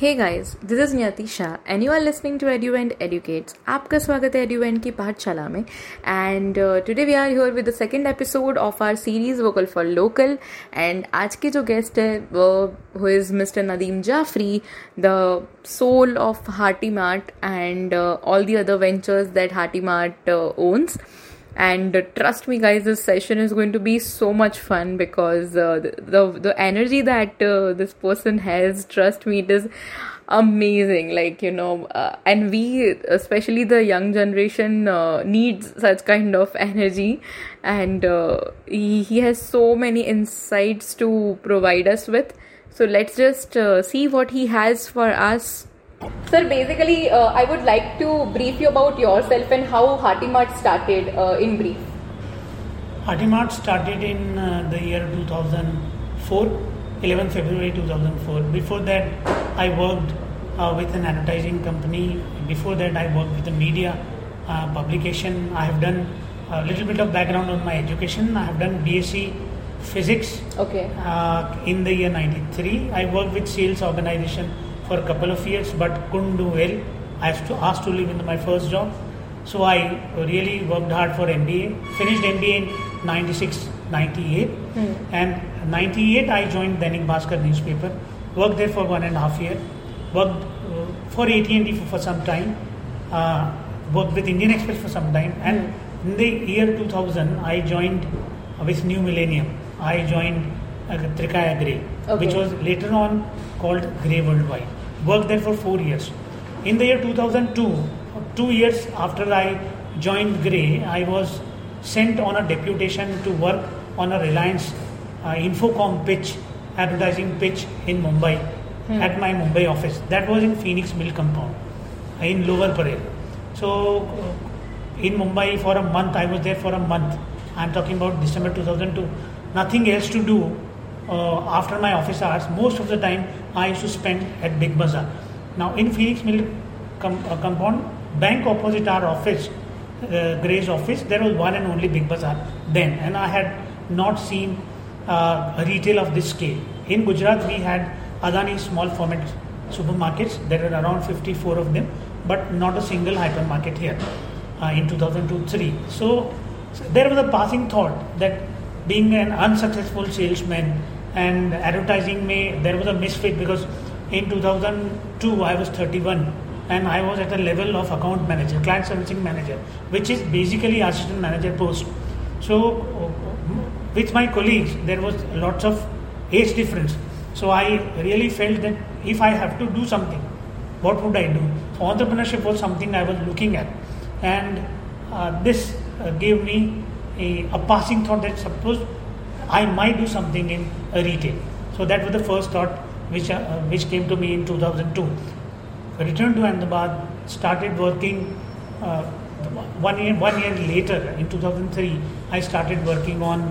Hey guys this is Niyati Shah and you are listening to Edu and educates आपका स्वागत है Edu and की पाठशाला में. And today we are here with the second episode of our series vocal for local and आज के जो guest है, वो who is mister Nadeem Jafri the soul of Hearty Mart and all the other ventures that Hearty Mart owns and uh, trust me guys this session is going to be so much fun because uh, the, the, the energy that uh, this person has trust me it is amazing. Like you know uh, and we especially the young generation uh, needs such kind of energy. And uh, he, he has so many insights to provide us with. So let's just see what he has for us Sir, basically, uh, I would like to brief you about yourself and how Hearty Mart started uh, in brief. Hearty Mart started in uh, the year 2004, 11 February 2004. Before that, I worked uh, with an advertising company. Before that, I worked with a media uh, publication. I have done a little bit of background on my education. I have done BSc Physics Okay. uh, in the year 93. I worked with sales organization for a couple of years but couldn't do well. I was to, asked to leave in my first job. So I really worked hard for MBA. Finished MBA in 96, 98. And 98 I joined Dainik Bhaskar newspaper. Worked there for one and a half year. Worked uh, for AT&T for, for some time. Uh, worked with Indian Express for some time. And in the year 2000 I joined with New Millennium. I joined uh, Trikaya Grey, which was later on called Grey Worldwide. Worked there for four years. In the year 2002, two years after I joined Grey, I was sent on a deputation to work on a Reliance uh, Infocom pitch, advertising pitch in Mumbai, at my Mumbai office. That was in Phoenix Mill compound, in Lower Parel. So, uh, in Mumbai for a month, I was there for a month. I'm talking about December 2002. Nothing else to do uh, after my office hours, most of the time I used to spend at Big Bazaar. Now in Phoenix Mill com- uh, compound, bank opposite our office, uh, Grey's office, there was one and only Big Bazaar then, and I had not seen uh, a retail of this scale. In Gujarat, we had Adani small format supermarkets. There were around 54 of them, but not a single hypermarket here uh, in 2002-3. So, so there was a passing thought that being an unsuccessful salesman and advertising may there was a misfit because in 2002 I was 31 and I was at a level of account manager, client servicing manager, which is basically assistant manager post. So with my colleagues there was lots of age difference. So I really felt that if I have to do something, what would I do? Entrepreneurship was something I was looking at, and uh, this uh, gave me a passing thought that suppose I might do something in a retail. So that was the first thought which uh, which came to me in 2002. I Returned to Ahmedabad, started working. Uh, one year one year later, in 2003, I started working on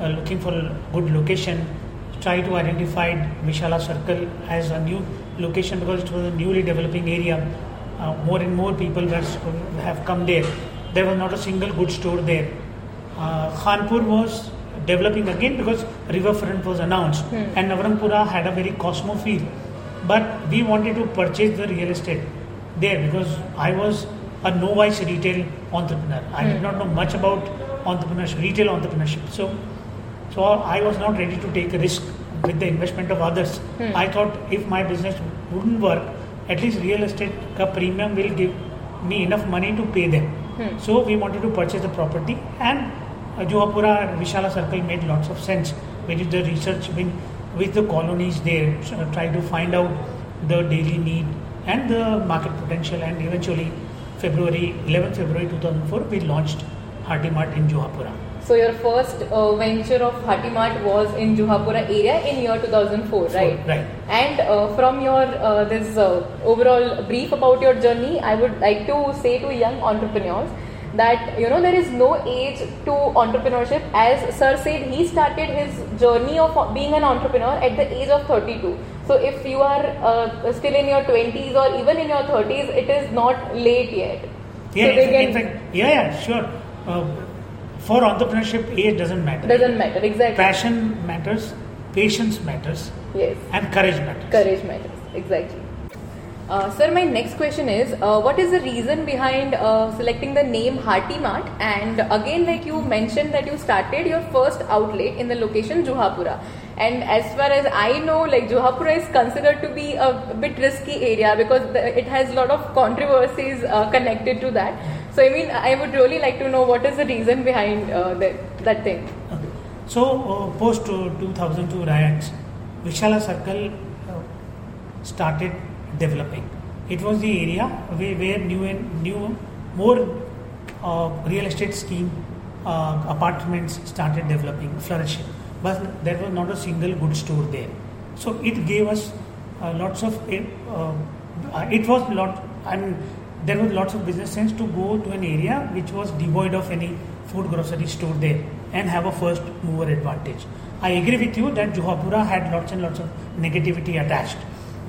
uh, looking for a good location. Try to identify Vishala Circle as a new location because it was a newly developing area. Uh, more and more people have come there. There was not a single good store there. Uh, Khanpur was developing again because riverfront was announced hmm. and Navrangpura had a very cosmo feel. But we wanted to purchase the real estate there because I was a novice retail entrepreneur. I did hmm. not know much about entrepreneurship, retail entrepreneurship. So, so I was not ready to take a risk with the investment of others. Hmm. I thought if my business wouldn't work, at least real estate ka premium will give me enough money to pay them. So we wanted to purchase the property and Juhapura and Vishala Circle made lots of sense. We did the research with, with the colonies there, so try to find out the daily need and the market potential and eventually February 11 February 2004 we launched Hearty Mart in Juhapura. So your first uh, venture of Hearty Mart was in Juhapura area in year 2004, right? Right. And uh, from your uh, this uh, overall brief about your journey, I would like to say to young entrepreneurs that you know there is no age to entrepreneurship. As Sir said, he started his journey of being an entrepreneur at the age of 32. So if you are uh, still in your 20s or even in your 30s, it is not late yet. Yeah, so in can, fact, yeah, yeah, sure. Uh, for entrepreneurship, age doesn't matter. doesn't matter exactly. Passion matters, patience matters, Yes. and courage matters. Courage matters, exactly. Uh, sir, my next question is, uh, what is the reason behind uh, selecting the name Hearty Mart? And again, like you mentioned that you started your first outlet in the location Juhapura. And as far as I know, like Juhapura is considered to be a bit risky area because the, it has a lot of controversies uh, connected to that. So I mean, I would really like to know what is the reason behind uh, that that thing. Okay. So uh, post uh, 2002 riots, Vishala Circle started developing. It was the area where, new and new more uh, real estate scheme uh, apartments started developing, flourishing. But there was not a single good store there. So it gave us uh, lots of uh, uh, it was lot I mean there was lots of business sense to go to an area which was devoid of any food grocery store there and have a first mover advantage. I agree with you that Juhapura had lots and lots of negativity attached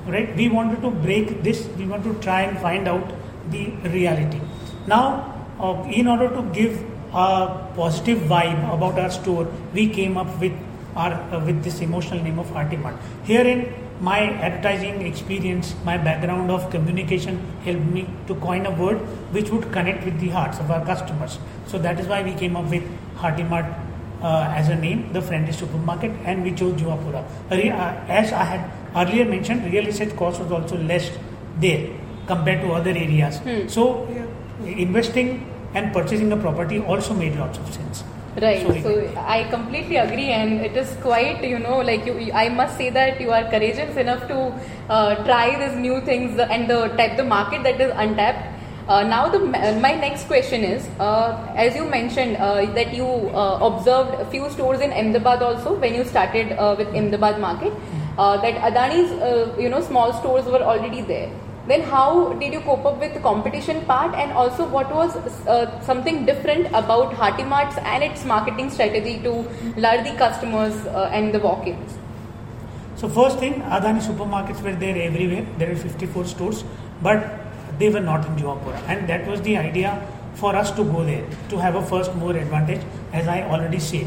right we wanted to break this. We want to try and find out the reality. Now uh, in order to give a positive vibe about our store we came up with our uh, with this emotional name of Hearty Mart herein my advertising experience my background of communication helped me to coin a word which would connect with the hearts of our customers. So that is why we came up with Hearty Mart uh, as a name, the friendly supermarket, and we chose Juhapura. Uh, as I had earlier mentioned, real estate cost was also less there compared to other areas. Hmm. So, uh, investing and purchasing a property also made lots of sense. Right. So, so, I completely agree, and it is quite you know like you. I must say that you are courageous enough to uh, try these new things and the type the market that is untapped uh, now, the, my next question is, uh, as you mentioned uh, that you uh, observed a few stores in Ahmedabad also when you started uh, with Ahmedabad market, uh, that Adani's you know small stores were already there. Then how did you cope up with the competition part, and also what was something different about Hearty Marts and its marketing strategy to lure the customers and the walk-ins? So first thing, Adani supermarkets were there everywhere. There were 54 stores, but they were not in Juhapura. And that was the idea for us to go there, to have a first mover advantage, as I already said.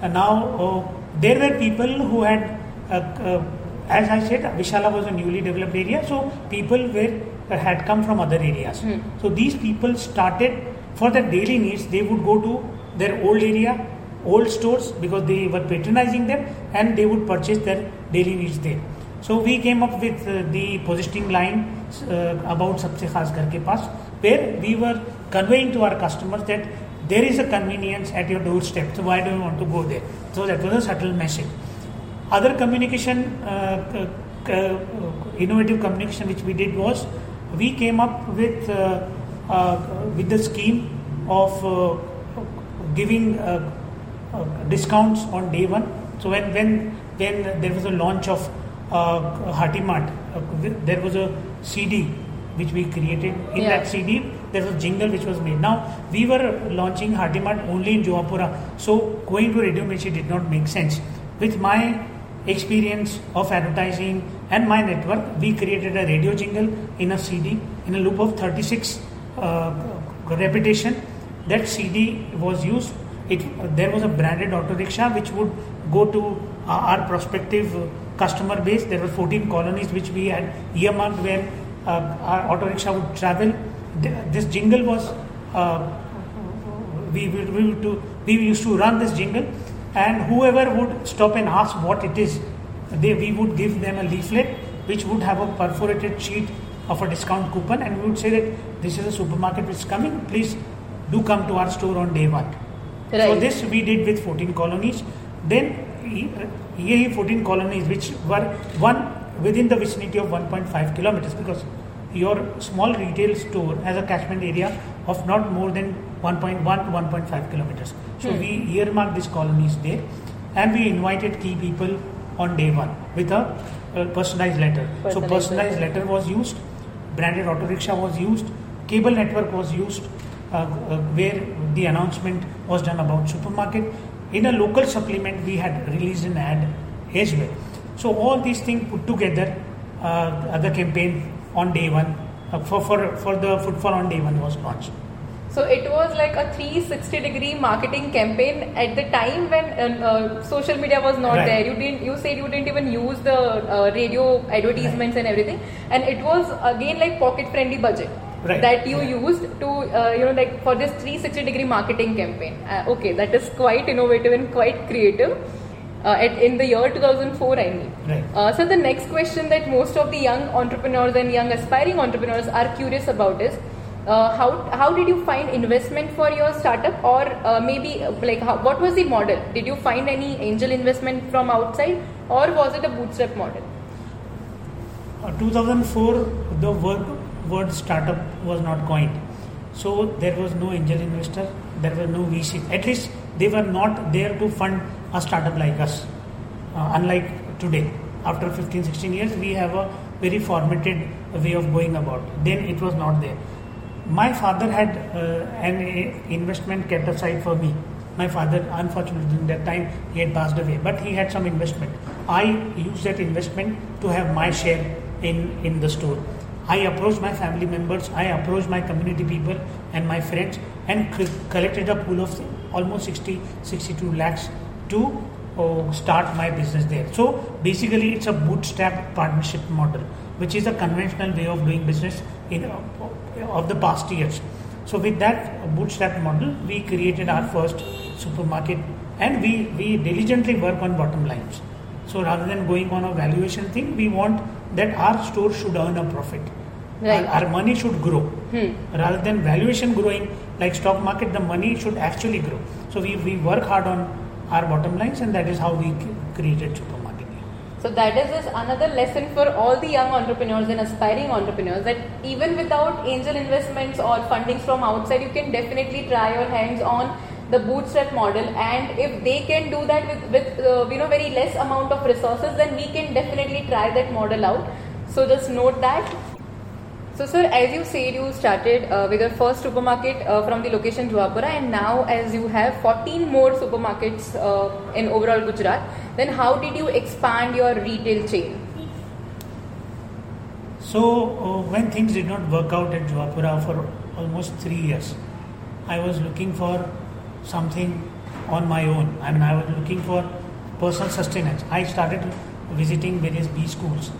And now, uh, there were people who had, uh, uh, uh, uh, as I said, Vishala was a newly developed area, so people were uh, had come from other areas. Hmm. So these people started for their daily needs. They would go to their old area, old stores because they were patronizing them, and they would purchase their daily needs there. So we came up with uh, the positioning line uh, about Sabse Khas Ghar Ke Paas, where we were conveying to our customers that there is a convenience at your doorstep. So why do you want to go there? So that was a subtle message other communication uh, uh, innovative communication which we did was we came up with uh, uh with the scheme of uh, giving uh, discounts on day one so when when when there was a launch of uh, uh, there was a CD which we created. In yeah. that CD, there was a jingle which was made. Now, we were launching Hearty Mart only in Juhapura, so going to Radio Mirchi did not make sense. With my experience of advertising and my network, we created a radio jingle in a CD in a loop of 36 uh, repetition. That CD was used. It, there was a branded auto rickshaw which would go to uh, our prospective customer base. There were 14 colonies which we had earmarked where uh, our auto rickshaw would travel. This jingle was uh, we, we, we, to, we used to run this jingle, and whoever would stop and ask what it is, they, we would give them a leaflet which would have a perforated sheet of a discount coupon, and we would say that this is a supermarket which is coming. Please do come to our store on day one. Right. So this we did with 14 colonies. Then EAE 14 colonies which were one within the vicinity of 1.5 kilometers because your small retail store has a catchment area of not more than 1.1 to 1.5 kilometers. So we earmarked these colonies there and we invited key people on day one with a, a personalized letter. Personalized so personalized letter. letter was used, branded auto rickshaw was used, cable network was used uh, uh, where the announcement was done about supermarket in a local supplement, we had released an ad as well. So all these things put together, uh, the campaign on day one uh, for, for, for the footfall on day one was launched. So it was like a 360 degree marketing campaign at the time when uh, uh, social media was not Right. there. You didn't. You said you didn't even use the uh, radio advertisements and everything, and it was again like pocket friendly budget Right. that you Yeah. used to uh, you know like for this 360 degree marketing campaign. Uh, okay, that is quite innovative and quite creative. Uh, at, in the year 2004, I mean. Right. Uh, so the next question that most of the young entrepreneurs and young aspiring entrepreneurs are curious about is uh, how how did you find investment for your startup or uh, maybe uh, like how, what was the model did you find any angel investment from outside or was it a bootstrap model Uh, 2004, the word, word startup was not coined. So there was no angel investor, there were no VC. At least they were not there to fund a startup like us. Uh, unlike today, after 15, 16 years, we have a very formatted way of going about. Then it was not there. My father had uh, an uh, investment kept aside for me. My father, unfortunately, in that time he had passed away, but he had some investment. I used that investment to have my share in, in the store. I approached my family members, I approached my community people and my friends and c- collected a pool of almost 60, 62 lakhs to uh, start my business there. So basically, it's a bootstrap partnership model, which is a conventional way of doing business in of the past years. So with that bootstrap model, we created our first supermarket, and we we diligently work on bottom lines. So rather than going on a valuation thing, we want that our store should earn a profit. Right. Our, our money should grow. Hmm. Rather than valuation growing like stock market, the money should actually grow. So we, we work hard on our bottom lines and that is how we created supermarket. So that is just another lesson for all the young entrepreneurs and aspiring entrepreneurs that even without angel investments or fundings from outside you can definitely try your hands on the bootstrap model. And if they can do that with, with uh, you know very less amount of resources then we can definitely try that model out. So just note that so, sir, as you said, you started uh, with your first supermarket uh, from the location Juhapura, and now as you have 14 more supermarkets uh, in overall Gujarat, then how did you expand your retail chain? So uh, when things did not work out at Juhapura for almost three years, I was looking for something on my own. I mean, I was looking for personal sustenance. I started visiting various B schools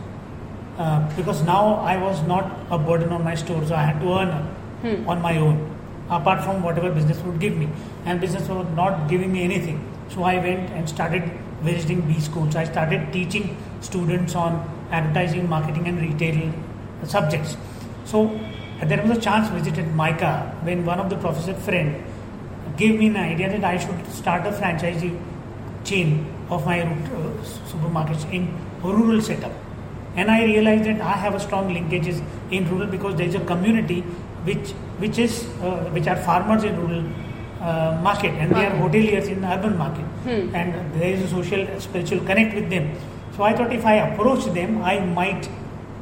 uh, because now I was not a burden on my store, so I had to earn on my own, apart from whatever business would give me. And business was not giving me anything, so I went and started visiting B schools. I started teaching students on advertising, marketing, and retail subjects. So there was a chance visited MICA when one of the professor friend gave me an idea that I should start a franchisee chain of my uh, supermarkets in rural setup. And I realized that I have a strong linkages in rural because there is a community which which is uh, which are farmers in rural uh, market and they are hoteliers in urban market Hmm. and there is a social spiritual connect with them. So I thought if I approach them, I might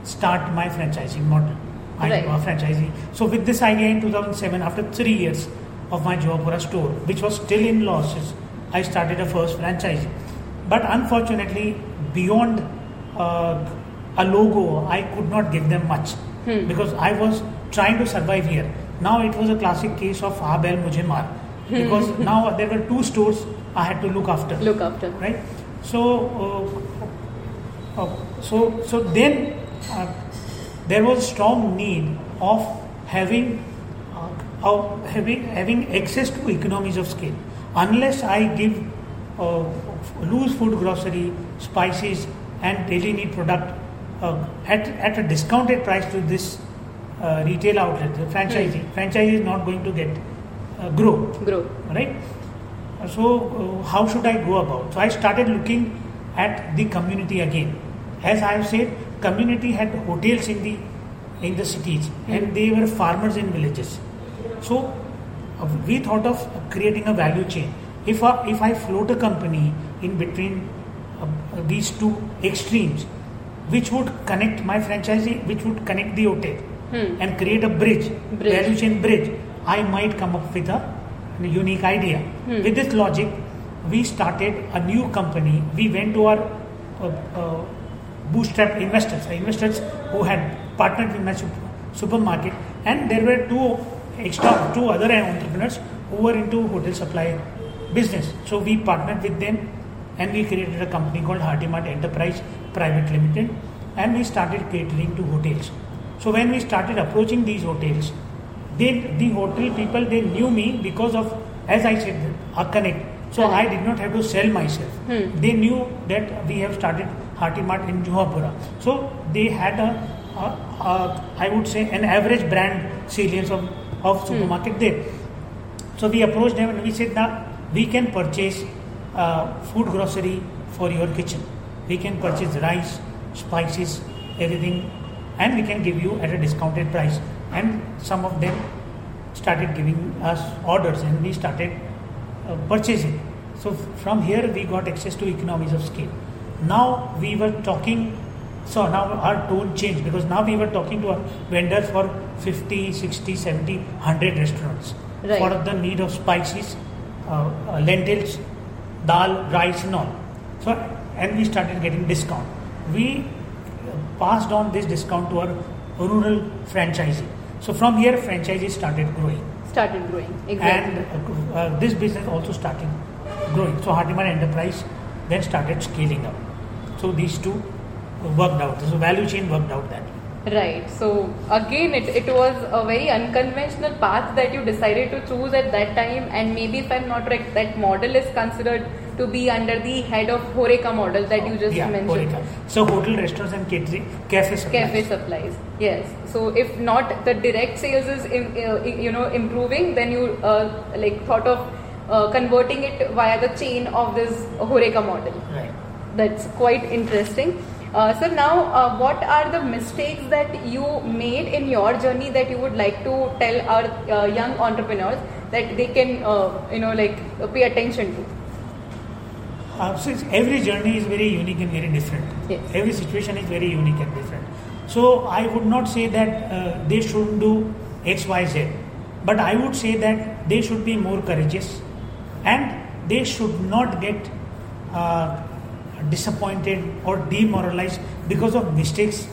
start my franchising model. I Right. uh, franchising. So with this idea in 2007, after three years of my Juhapura store, which was still in losses, I started a first franchise. But unfortunately, beyond uh, a logo, I could not give them much Hmm. because I was trying to survive here. Now it was a classic case of Ah Bel Mujhe Maar because now there were two stores I had to look after Look after. right so uh, uh, so so then uh, there was a strong need of having uh, of having having access to economies of scale unless i give uh, loose food grocery spices and daily need product uh, at, at a discounted price to this uh, retail outlet the franchisee. Franchisee is not going to get uh, grow. Grow. right? So uh, how should i go about? So i started looking at the community again. As i have said community had hotels in the in the cities and they were farmers in villages. So uh, we thought of creating a value chain. If I, if i float a company in between uh, these two extremes which would connect my franchisee which would connect the hotel Hmm. and create a bridge, Bridge. value chain bridge, I might come up with a unique idea. Hmm. With this logic, we started a new company. We went to our uh, uh, bootstrap investors, uh, investors who had partnered with my super, supermarket, and there were two extra two other entrepreneurs who were into hotel supply business. So we partnered with them and we created a company called Hearty Mart Enterprise Private Limited and we started catering to hotels. So when we started approaching these hotels, they, the hotel people they knew me because of as I said a connect. So I did not have to sell myself. They knew that we have started Hearty Mart in Juhapura. So they had a, a, a I would say an average brand salience of, of supermarket there. So we approached them and we said, that we can purchase uh, food grocery for your kitchen. We can purchase rice, spices, everything, and we can give you at a discounted price. And some of them started giving us orders, and we started uh, purchasing. So from here we got access to economies of scale. Now we were talking. So now our tone changed because now we were talking to a vendor for 50, 60, 70, 100 restaurants Right. for the need of spices, uh, uh, lentils, dal, rice, and all. So, and we started getting discount. We uh, passed on this discount to our rural franchisee. So from here, franchises started growing, Started growing. Exactly. and uh, uh, this business also started growing. So Hearty Mart Enterprise then started scaling up. So these two worked out. So value chain worked out that. way. Right. So again, it, it was a very unconventional path that you decided to choose at that time, and maybe if I'm not right, that model is considered to be under the head of Horeca model that you just yeah, mentioned. Horeca. So hotel, restaurants, and catering, cafe supplies. Cafe supplies, yes. So if not the direct sales is im- uh, you know improving, then you uh, like thought of uh, converting it via the chain of this Horeca model. Right. That's quite interesting. Uh, so now, uh, what are the mistakes that you made in your journey that you would like to tell our uh, young entrepreneurs that they can, uh, you know, like uh, pay attention to? Uh, so every journey is very unique and very different. Yes. Every situation is very unique and different. So I would not say that uh, they shouldn't do X, Y, Z, but I would say that they should be more courageous, and they should not get uh, disappointed or demoralized because of mistakes,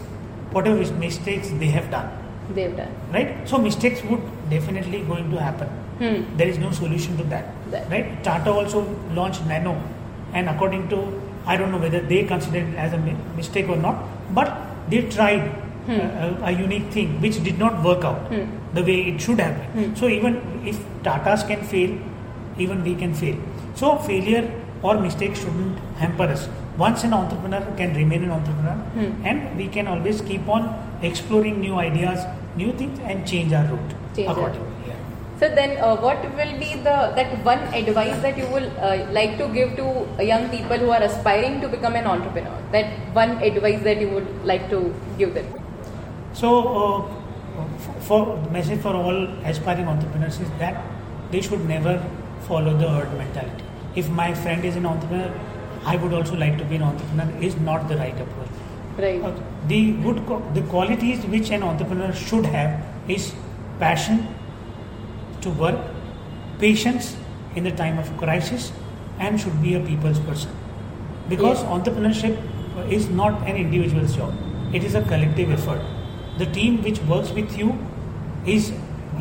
whatever mistakes they have done. They've done. Right? So mistakes would definitely going to happen. Hmm. There is no solution to that. That- Right? Tata also launched Nano, and according to I don't know whether they considered it as a mistake or not, but they tried Hmm. uh, a, a unique thing which did not work out Hmm. the way it should have been. Hmm. So even if Tatas can fail, even we can fail. So failure or mistake shouldn't hamper us. Once an entrepreneur can remain an entrepreneur, Hmm. and we can always keep on exploring new ideas, new things, and change our route Change accordingly. So then, uh, what will be the that one advice that you will uh, like to give to young people who are aspiring to become an entrepreneur? That one advice that you would like to give them? So, uh, for the message for all aspiring entrepreneurs is that they should never follow the herd mentality. If my friend is an entrepreneur, I would also like to be an entrepreneur is not the right approach. Right. Uh, the good the qualities which an entrepreneur should have is passion to work, patience in the time of crisis, and should be a people's person. Because Yeah. entrepreneurship is not an individual's job; it is a collective effort. The team which works with you is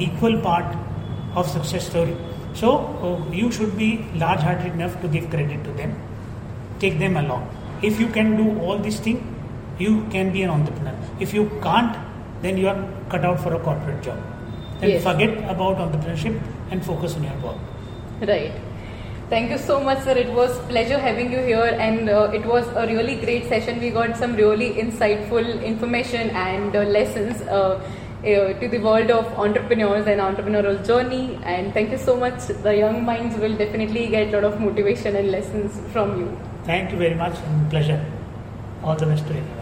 equal part of success story. So uh, you should be large-hearted enough to give credit to them take them along. If you can do all these things, you can be an entrepreneur. If you can't, then you are cut out for a corporate job. Then Yes. forget about entrepreneurship and focus on your work. Right. Thank you so much, sir. It was pleasure having you here, and uh, it was a really great session. We got some really insightful information and uh, lessons uh, uh, to the world of entrepreneurs and entrepreneurial journey. And thank you so much. The young minds will definitely get a lot of motivation and lessons from you. Thank you very much and pleasure. All the best to everyone.